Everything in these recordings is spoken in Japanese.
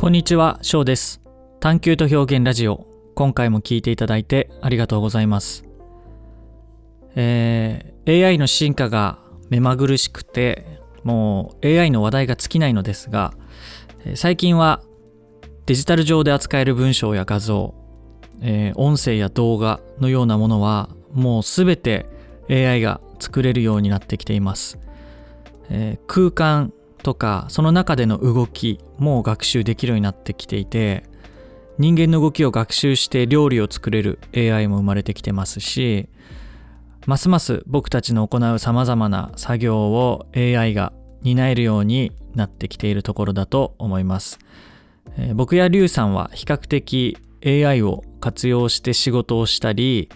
こんにちは、翔です。探求と表現ラジオ。今回も聞いていただいてありがとうございます。えー AI の進化が目まぐるしくて、もう AI の話題が尽きないのですが、最近はデジタル上で扱える文章や画像、えー音声や動画のようなものは、もうすべて AI が作れるようになってきています。えー空間とかその中での動きも学習できるようになってきていて人間の動きを学習して料理を作れる AI も生まれてきてますしますます僕たちの行うさまざまな作業を AI が担えるようになってきているところだと思います、えー僕やリュウさんは比較的 AI を活用して仕事をしたり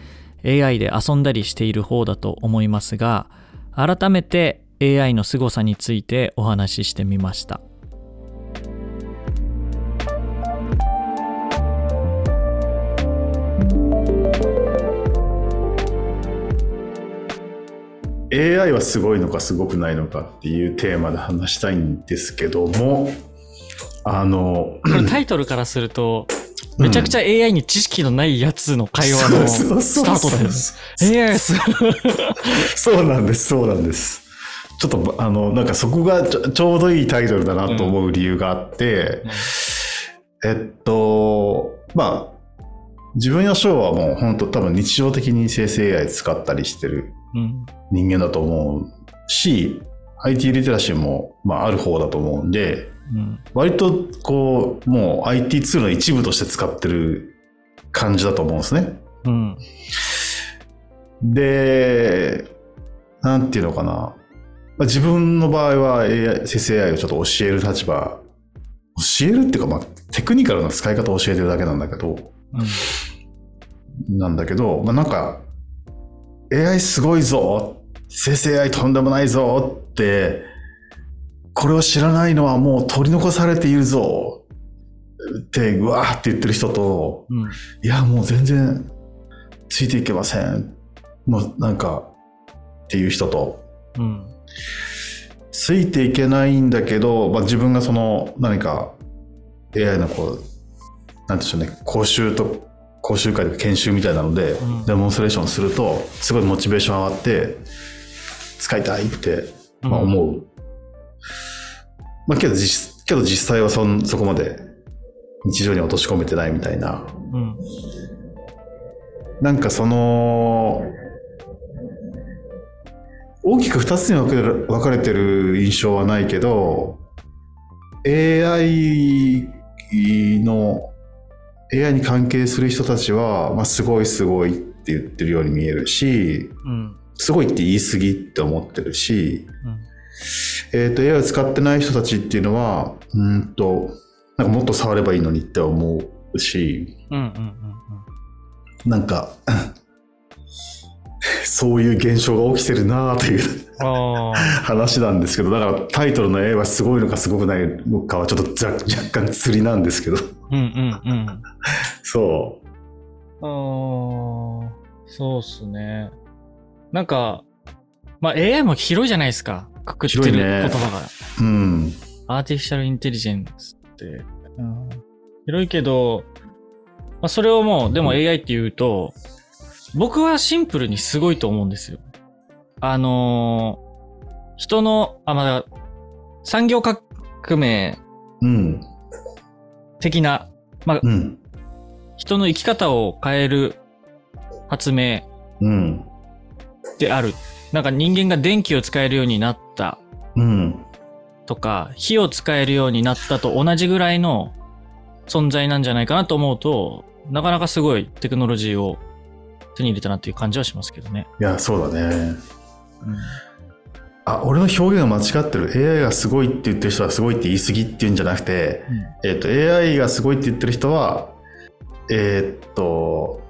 AI で遊んだりしている方だと思いますが改めて AI の凄さについてお話ししてみました。AI はすごいのかすごくないのかっていうテーマで話したいんですけどもあのタイトルからすると、めちゃくちゃ AI に知識のないやつの会話のスタートだよね。AI すそうなんですそうなんですちょっとあのなんかそこがちょうどいいタイトルだなと思う理由があって、えっとまあ自分やショーはもう本当多分日常的に生成 AI 使ったりしてるうん人間だと思うし IT リテラシーも、まあ、ある方だと思うんでうん割とこうもう IT ツールの一部として使ってる感じだと思うんですね。うんで、なんていうのかな。まあ自分の場合は AI 生成 AI をちょっと教える立場、教えるっていうか、まあ、テクニカルな使い方を教えてるだけなんだけど、うん。なんだけど、まあ、なんか、AI すごいぞ生成 AI とんでもないぞって、これを知らないのはもう取り残されているぞって、うわーって言ってる人と、うん。いや、もう全然ついていけません。もうなんか、っていう人と、うんついていけないんだけど、まあ、自分がその何か AI のこう、なんでしょうね、講習と、講習会とか研修みたいなので、うんデモンストレーションすると、すごいモチベーション上がって、使いたいって、まあ、思う。まあ、けど実、けど実際はそんそこまで日常に落とし込めてないみたいな。うんなんかその、大きく2つに分かれる分かれてる印象はないけど、AI の、AI に関係する人たちは、まあ、すごいすごいって言ってるように見えるし、うん。すごいって言い過ぎって思ってるし、うん。えっ、と、AI を使ってない人たちっていうのは、うーんと、なんかもっと触ればいいのにって思うし、うんうん。なんか、そういう現象が起きてるなというああ話なんですけど、だからタイトルの A はすごいのかすごくないのかはちょっとざ若干釣りなんですけど、うんうんうんそあーそうっすね。なんか、まあ AI も広いじゃないですか。くくってる言葉が。う。うん。アーティフィシャルインテリジェンスって。うん、広いけど、まあ、それをもう、でも AI って言うと、僕はシンプルにすごいと思うんですよ。あのー人の、あ、まだ、産業革命うん。的な、まあ、うん。人の生き方を変える発明うん。である。なんか人間が電気を使えるようになったうん。とか、火を使えるようになったと同じぐらいの存在なんじゃないかなと思うと、なかなかすごいテクノロジーを手に入れたなっていう感じはしますけどね。いや、そうだね。うんあ、俺の表現が間違ってる。AI がすごいって言ってる人はすごいって言い過ぎって言うんじゃなくて、えっ、と、AI がすごいって言ってる人は、えっ、と、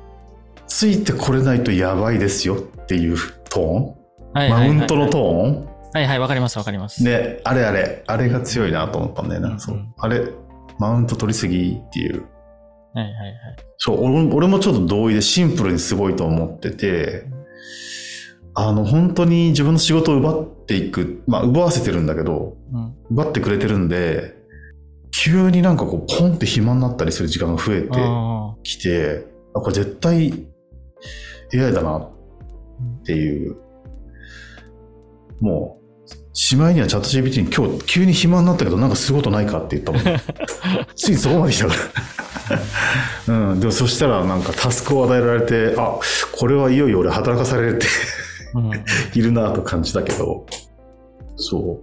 ついてこれないとやばいですよっていうトーン？はいはいはいマウントのトーン？はいはい、わかりますわかります。ね、あれあれ、あれが強いなと思ったんだよな。うんそう。あれ、マウント取りすぎっていう。はいはいはい。そう、俺も俺もちょっと同意でシンプルにすごいと思ってて、あの、本当に自分の仕事を奪っていく、まあ、奪わせてるんだけど、うん。奪ってくれてるんで、急になんかこう、ポンって暇になったりする時間が増えてあきて、あ、これ絶対 AI だなっていう、もう、しまいにはチャット GPT に今日急に暇になったけどなんかすることないかって言ったもん。ついそこまで来たから。うん。でもそしたらなんかタスクを与えられて、あ、これはいよいよ俺働かされて いるなと感じたけど。そ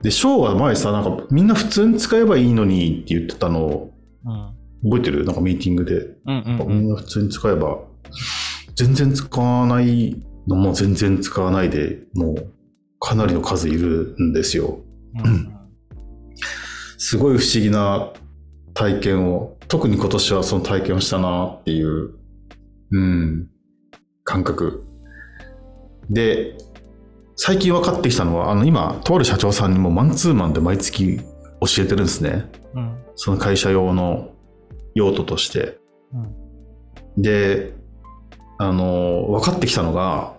う。で、ショーは前さ、なんかみんな普通に使えばいいのにって言ってたのをうん覚えてる？なんかミーティングで。うんうんみんな普通に使えば、全然使わないのも全然使わないで、もうかなりの数いるんですよ。うんすごい不思議な体験を、特に今年はその体験をしたなっていう、うん、感覚。で、最近分かってきたのは、あの今、とある社長さんにもマンツーマンで毎月教えてるんですね。うんその会社用の用途として。で、あの、分かってきたのが、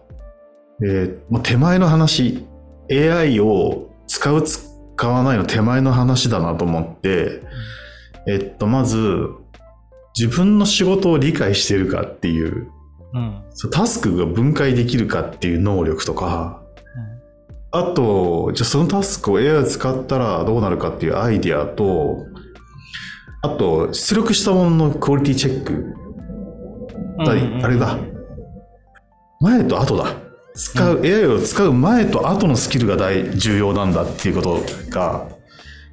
えーもう手前の話、AI を使う使わないの手前の話だなと思って、えっと、まず、自分の仕事を理解しているかっていう、うんタスクが分解できるかっていう能力とか、あと、じゃあそのタスクを AI を使ったらどうなるかっていうアイディアと、あと、出力したもののクオリティチェック。だあれだ。前と後だ。使う、AI を使う前と後のスキルが大重要なんだっていうことが、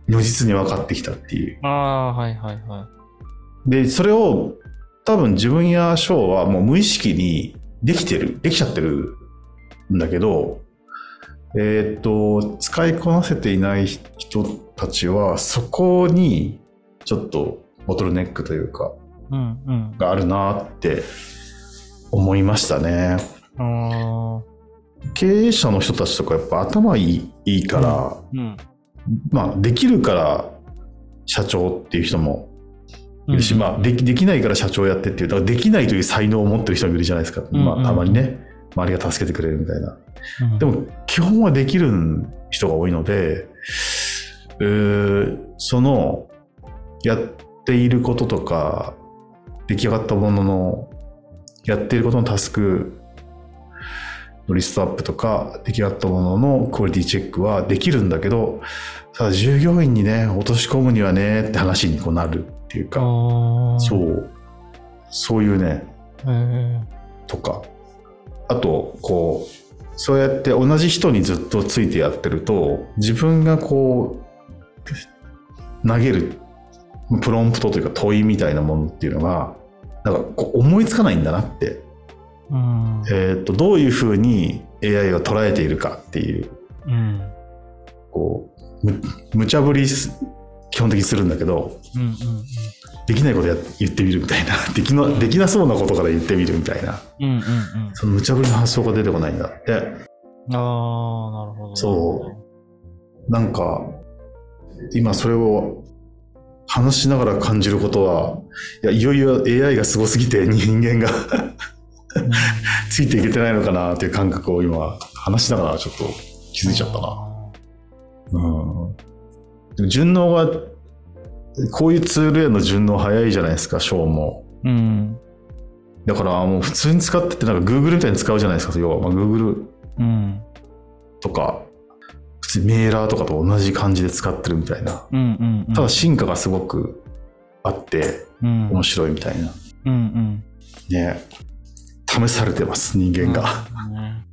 如実に分かってきたっていう。ああはいはいはで、それを多分自分やショーはもう無意識にできてる、できちゃってるんだけど、えーっと、使いこなせていない人たちは、そこにちょっとボトルネックというか、いうんうんがあるなって思いましたね。あ経営者の人たちとかやっぱ頭いいいいから、ーうんまあできるから社長っていう人もいるし、うんまあできできないから社長やってっていう、だからできないという才能を持ってる人もいるじゃないですか。うんまあたまにね、周りが助けてくれるみたいな。うんでも基本はできる人が多いので、そのやっていることとか、出来上がったものの、やっていることのタスクのリストアップとか、出来上がったもののクオリティチェックはできるんだけど、ただ従業員にね、落とし込むにはねって話にこうなるっていうあか、ー。そう、そういうね、とか。あとこうそうやって同じ人にずっとついてやってると自分がこう投げるプロンプトというか問いみたいなものっていうのがなんかこう思いつかないんだなって、うん。えー、とどういうふうに AI が捉えているかっていううん。こうむ無茶ぶりす基本的にするんだけどうんうんできないことや言ってみるみたいな。できなできなそうなことから言ってみるみたいな。うんうんうん。その無茶ぶりの発想が出てこないんだ。って。ああなるほど。そう。なんか、今それを話しながら感じることは、いや、いよいよ AI がすごすぎて人間が。うん ついていけてないのかなっていう感覚を今話しながらちょっと気づいちゃったな。うん。でも順応が、こういうツールへの順応早いじゃないですか、ショーも。うんだからもう普通に使ってて、なんか Google みたいに使うじゃないですか、要は。まあ、Google うんとか、普通にメーラーとかと同じ感じで使ってるみたいな。うんうんうんただ進化がすごくあってうん面白いみたいな。うんうんね。試されてます、人間が。うんね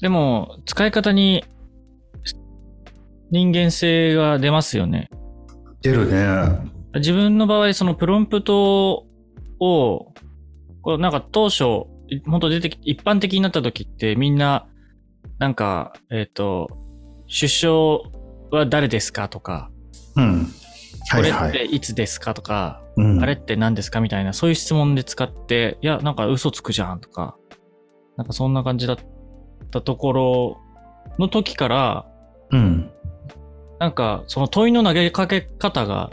でも使い方に人間性が出ますよね出るね。自分の場合そのプロンプトをこうなんか当初本当出てき一般的になった時ってみんななんかえっ、と首相は誰ですかとか、うん。はこれいはい。っていつですか？とか、うん、あれって何ですか？みたいな、そういう質問で使って、いや、なんか嘘つくじゃんとか、なんかそんな感じだったところの時から、うん。なんかその問いの投げかけ方が、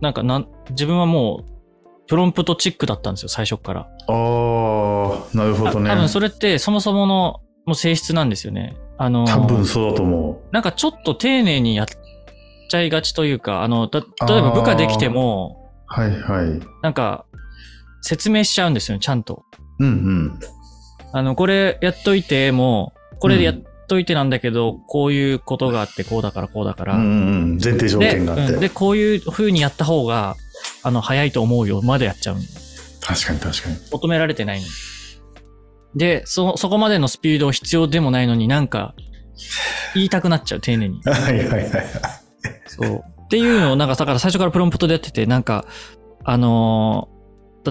なんかなん自分はもう、プロンプトチックだったんですよ、最初から。ああ、なるほどね。多分それってそもそものもう性質なんですよね。あの、多分そうだと思なんかちょっと丁寧にやっちちゃいがちというか、あの、た例えば部下できても、はいはい。なんか、説明しちゃうんですよ、ちゃんと。うんうん。あの、これやっといても、これでやっといてなんだけど、こういうことがあって、こうだから、こうだから。うんうんうん。前提条で件があって。うんで、こういう風にやった方が、あの、早いと思うよ、までやっちゃう。確かに確かに。求められてないのに。で、そ、そこまでのスピード必要でもないのになんか、言いたくなっちゃう、丁寧に。はいはいはい。そう。っていうのを、なんか、だから最初からプロンプトでやってて、なんか、あのー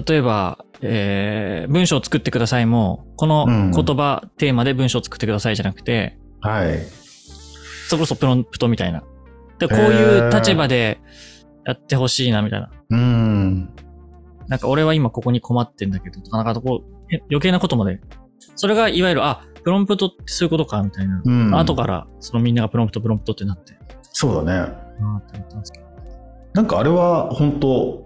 例えば、えー、文章を作ってくださいも、このうん言葉、テーマで文章を作ってくださいじゃなくて、はい。それこそプロンプトみたいな。で、こういう立場でやってほしいな、みたいな。うん。なんか、俺は今ここに困ってんだけど、とか、なんかこう、へ余計なことまで。それが、いわゆる、あ、プロンプトってそういうことか、みたいな。うん。後から、そのみんながプロンプト、プロンプトってなって。そうだね。あーって思ったんですけど。なんかあれは本当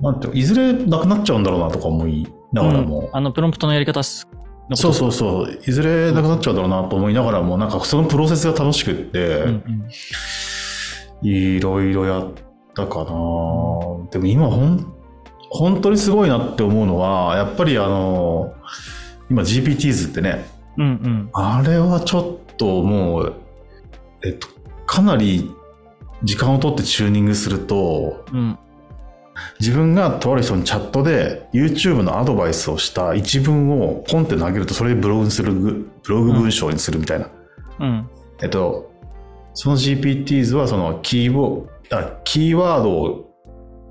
なんていずれなくなっちゃうんだろうなとか思いながらも、うんあの、プロンプトのやり方そうそうそういずれなくなっちゃうんだろうなと思いながらもなんかそのプロセスが楽しくって、うんうんいろいろやったかな、でも今ほん本当にすごいなって思うのはやっぱりあの今 GPTs ってねうんうん。あれはちょっともうえっとかなり時間を取ってチューニングするとうん。自分がとある人にチャットで YouTube のアドバイスをした一文をポンって投げるとそれでブログにするブログ文章にするみたいな、うん。えっとその GPTs はそのキーボあキーワードを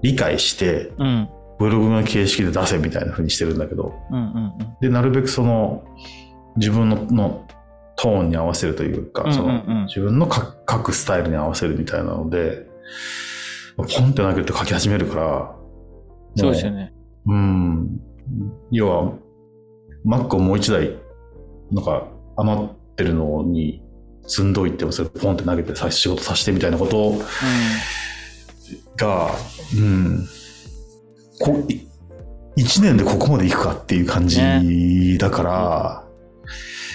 理解してうん。ブログの形式で出せみたいな風にしてるんだけどうん。うん。でなるべくその自分ののトーンに合わせるというか、その自分の書書くスタイルに合わせるみたいなのでポンって投げると書き始めるからねそうですよね。うん。要は、Mac をもう一台、なんか余ってるのに積んどいてもそれポンって投げてさ仕事させてみたいなことが、うん。こ年でここまでいくかっていう感じだから、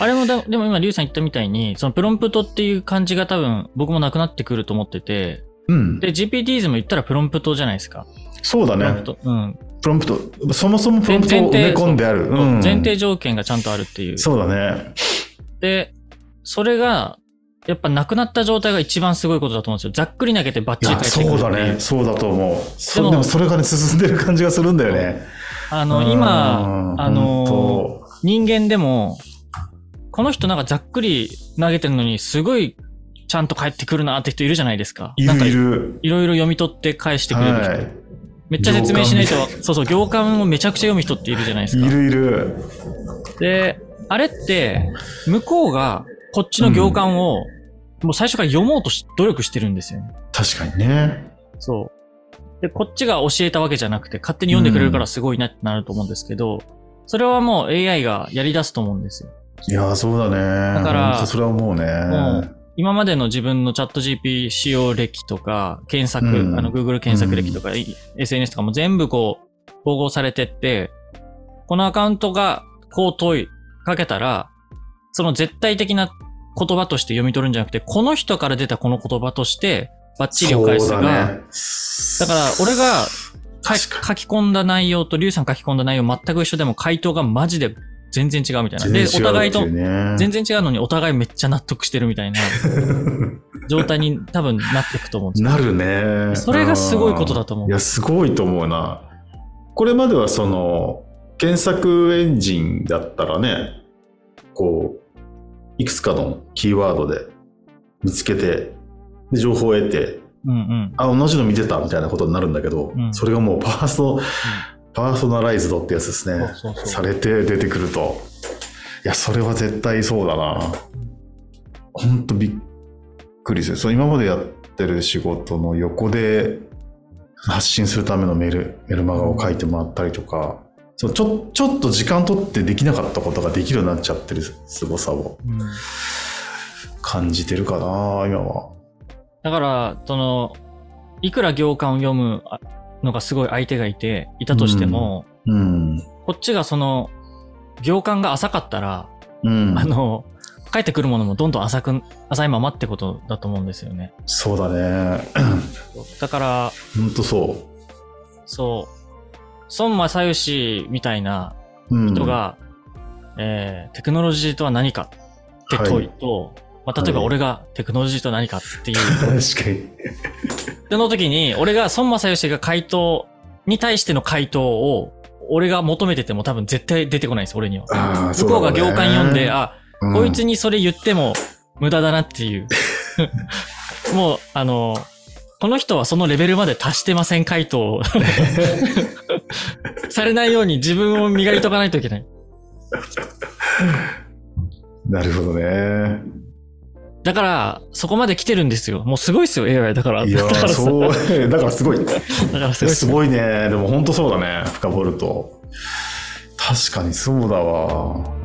あれもだ、でも今、リュウさん言ったみたいに、そのプロンプトっていう感じが多分僕もなくなってくると思ってて、うん。で、GPTs も言ったらプロンプトじゃないですか。そうだプロンプね。ト。うん。プロンプト。そもそもプロンプトを埋め込んである。うん。前提条件がちゃんとあるっていう。そうだね。で、それが、やっぱなくなった状態が一番すごいことだと思うんですよ。ざっくり投げてバッチリ返ってくるそうだね。そうだと思う。そでもでもそれがね、進んでる感じがするんだよね。あの、うん今、あの本人間でも、この人なんかざっくり投げてるのに、すごいちゃんと返ってくるなって人いるじゃないですか。当いるいる。いろいろ読み取って返してくれる人。はい。めっちゃ説明しないとそうそう、行間をめちゃくちゃ読む人っているじゃないですか。いるいる。で、あれって、向こうがこっちの行間を、もう最初から読もうとし努力してるんですよね。確かにね。そう。で、こっちが教えたわけじゃなくて、勝手に読んでくれるからすごいなってなると思うんですけど、それはもう AI がやり出すと思うんですよ。いやー、そうだね。だからそれは思うね。もう今までの自分のチャット GP 使用歴とか、検索、うんあの Google 検索歴とか、い SNS とかも全部こう、統合されてって、このアカウントがこう問いかけたら、その絶対的な言葉として読み取るんじゃなくて、この人から出たこの言葉として、バッチリを返すが、だね。だから、俺が書き込んだ内容と、リュウさん書き込んだ内容全く一緒でも回答がマジで全然違うみたいな。で、お互いと、全然違うのにお互いめっちゃ納得してるみたいな 状態に多分なっていくと思うんですよ。なるね。それがすごいことだと思ういや、すごいと思うな。これまではその、検索エンジンだったらね、こう、いくつかのキーワードで見つけて、で情報を得て、うんうん。あ、同じの見てたみたいなことになるんだけど、うんそれがもうパーソ、パーソナライズドってやつですね。されて出てくると。いや、それは絶対そうだな。ほんとびっくりする。そう今までやってる仕事の横で発信するためのメール、メルマガを書いてもらったりとか、そうちょちょっと時間取ってできなかったことができるようになっちゃってる凄さをうん感じてるかな、今は。だから、その、いくら行間を読むあのがすごい相手がいて、いたとしても、うん。こっちがその、行間が浅かったら、うん。あの、返ってくるものもどんどん浅く、浅いままってことだと思うんですよね。そうだね。だから、ほんとそそう、孫正義みたいなう。うん。人が、えーテクノロジーとは何かって問いと、まあ、例えばはい俺がテクノロジーとは何かっていう、確かに。その時に、俺が孫正義が回答に対しての回答を、俺が求めてても多分絶対出てこないです、俺には。ああ、向こうが行間読んで、あ、うんこいつにそれ言っても無駄だなっていう。もう、あの、この人はそのレベルまで達してません回答を されないように自分を磨いとかないといけない。なるほどね。だから、そこまで来てるんですよ。もうすごいですよ、AI だから。いやだからさそう、だからすごい。だからすごいすごいね。でも本当そうだね。深掘ると。確かにそうだわ。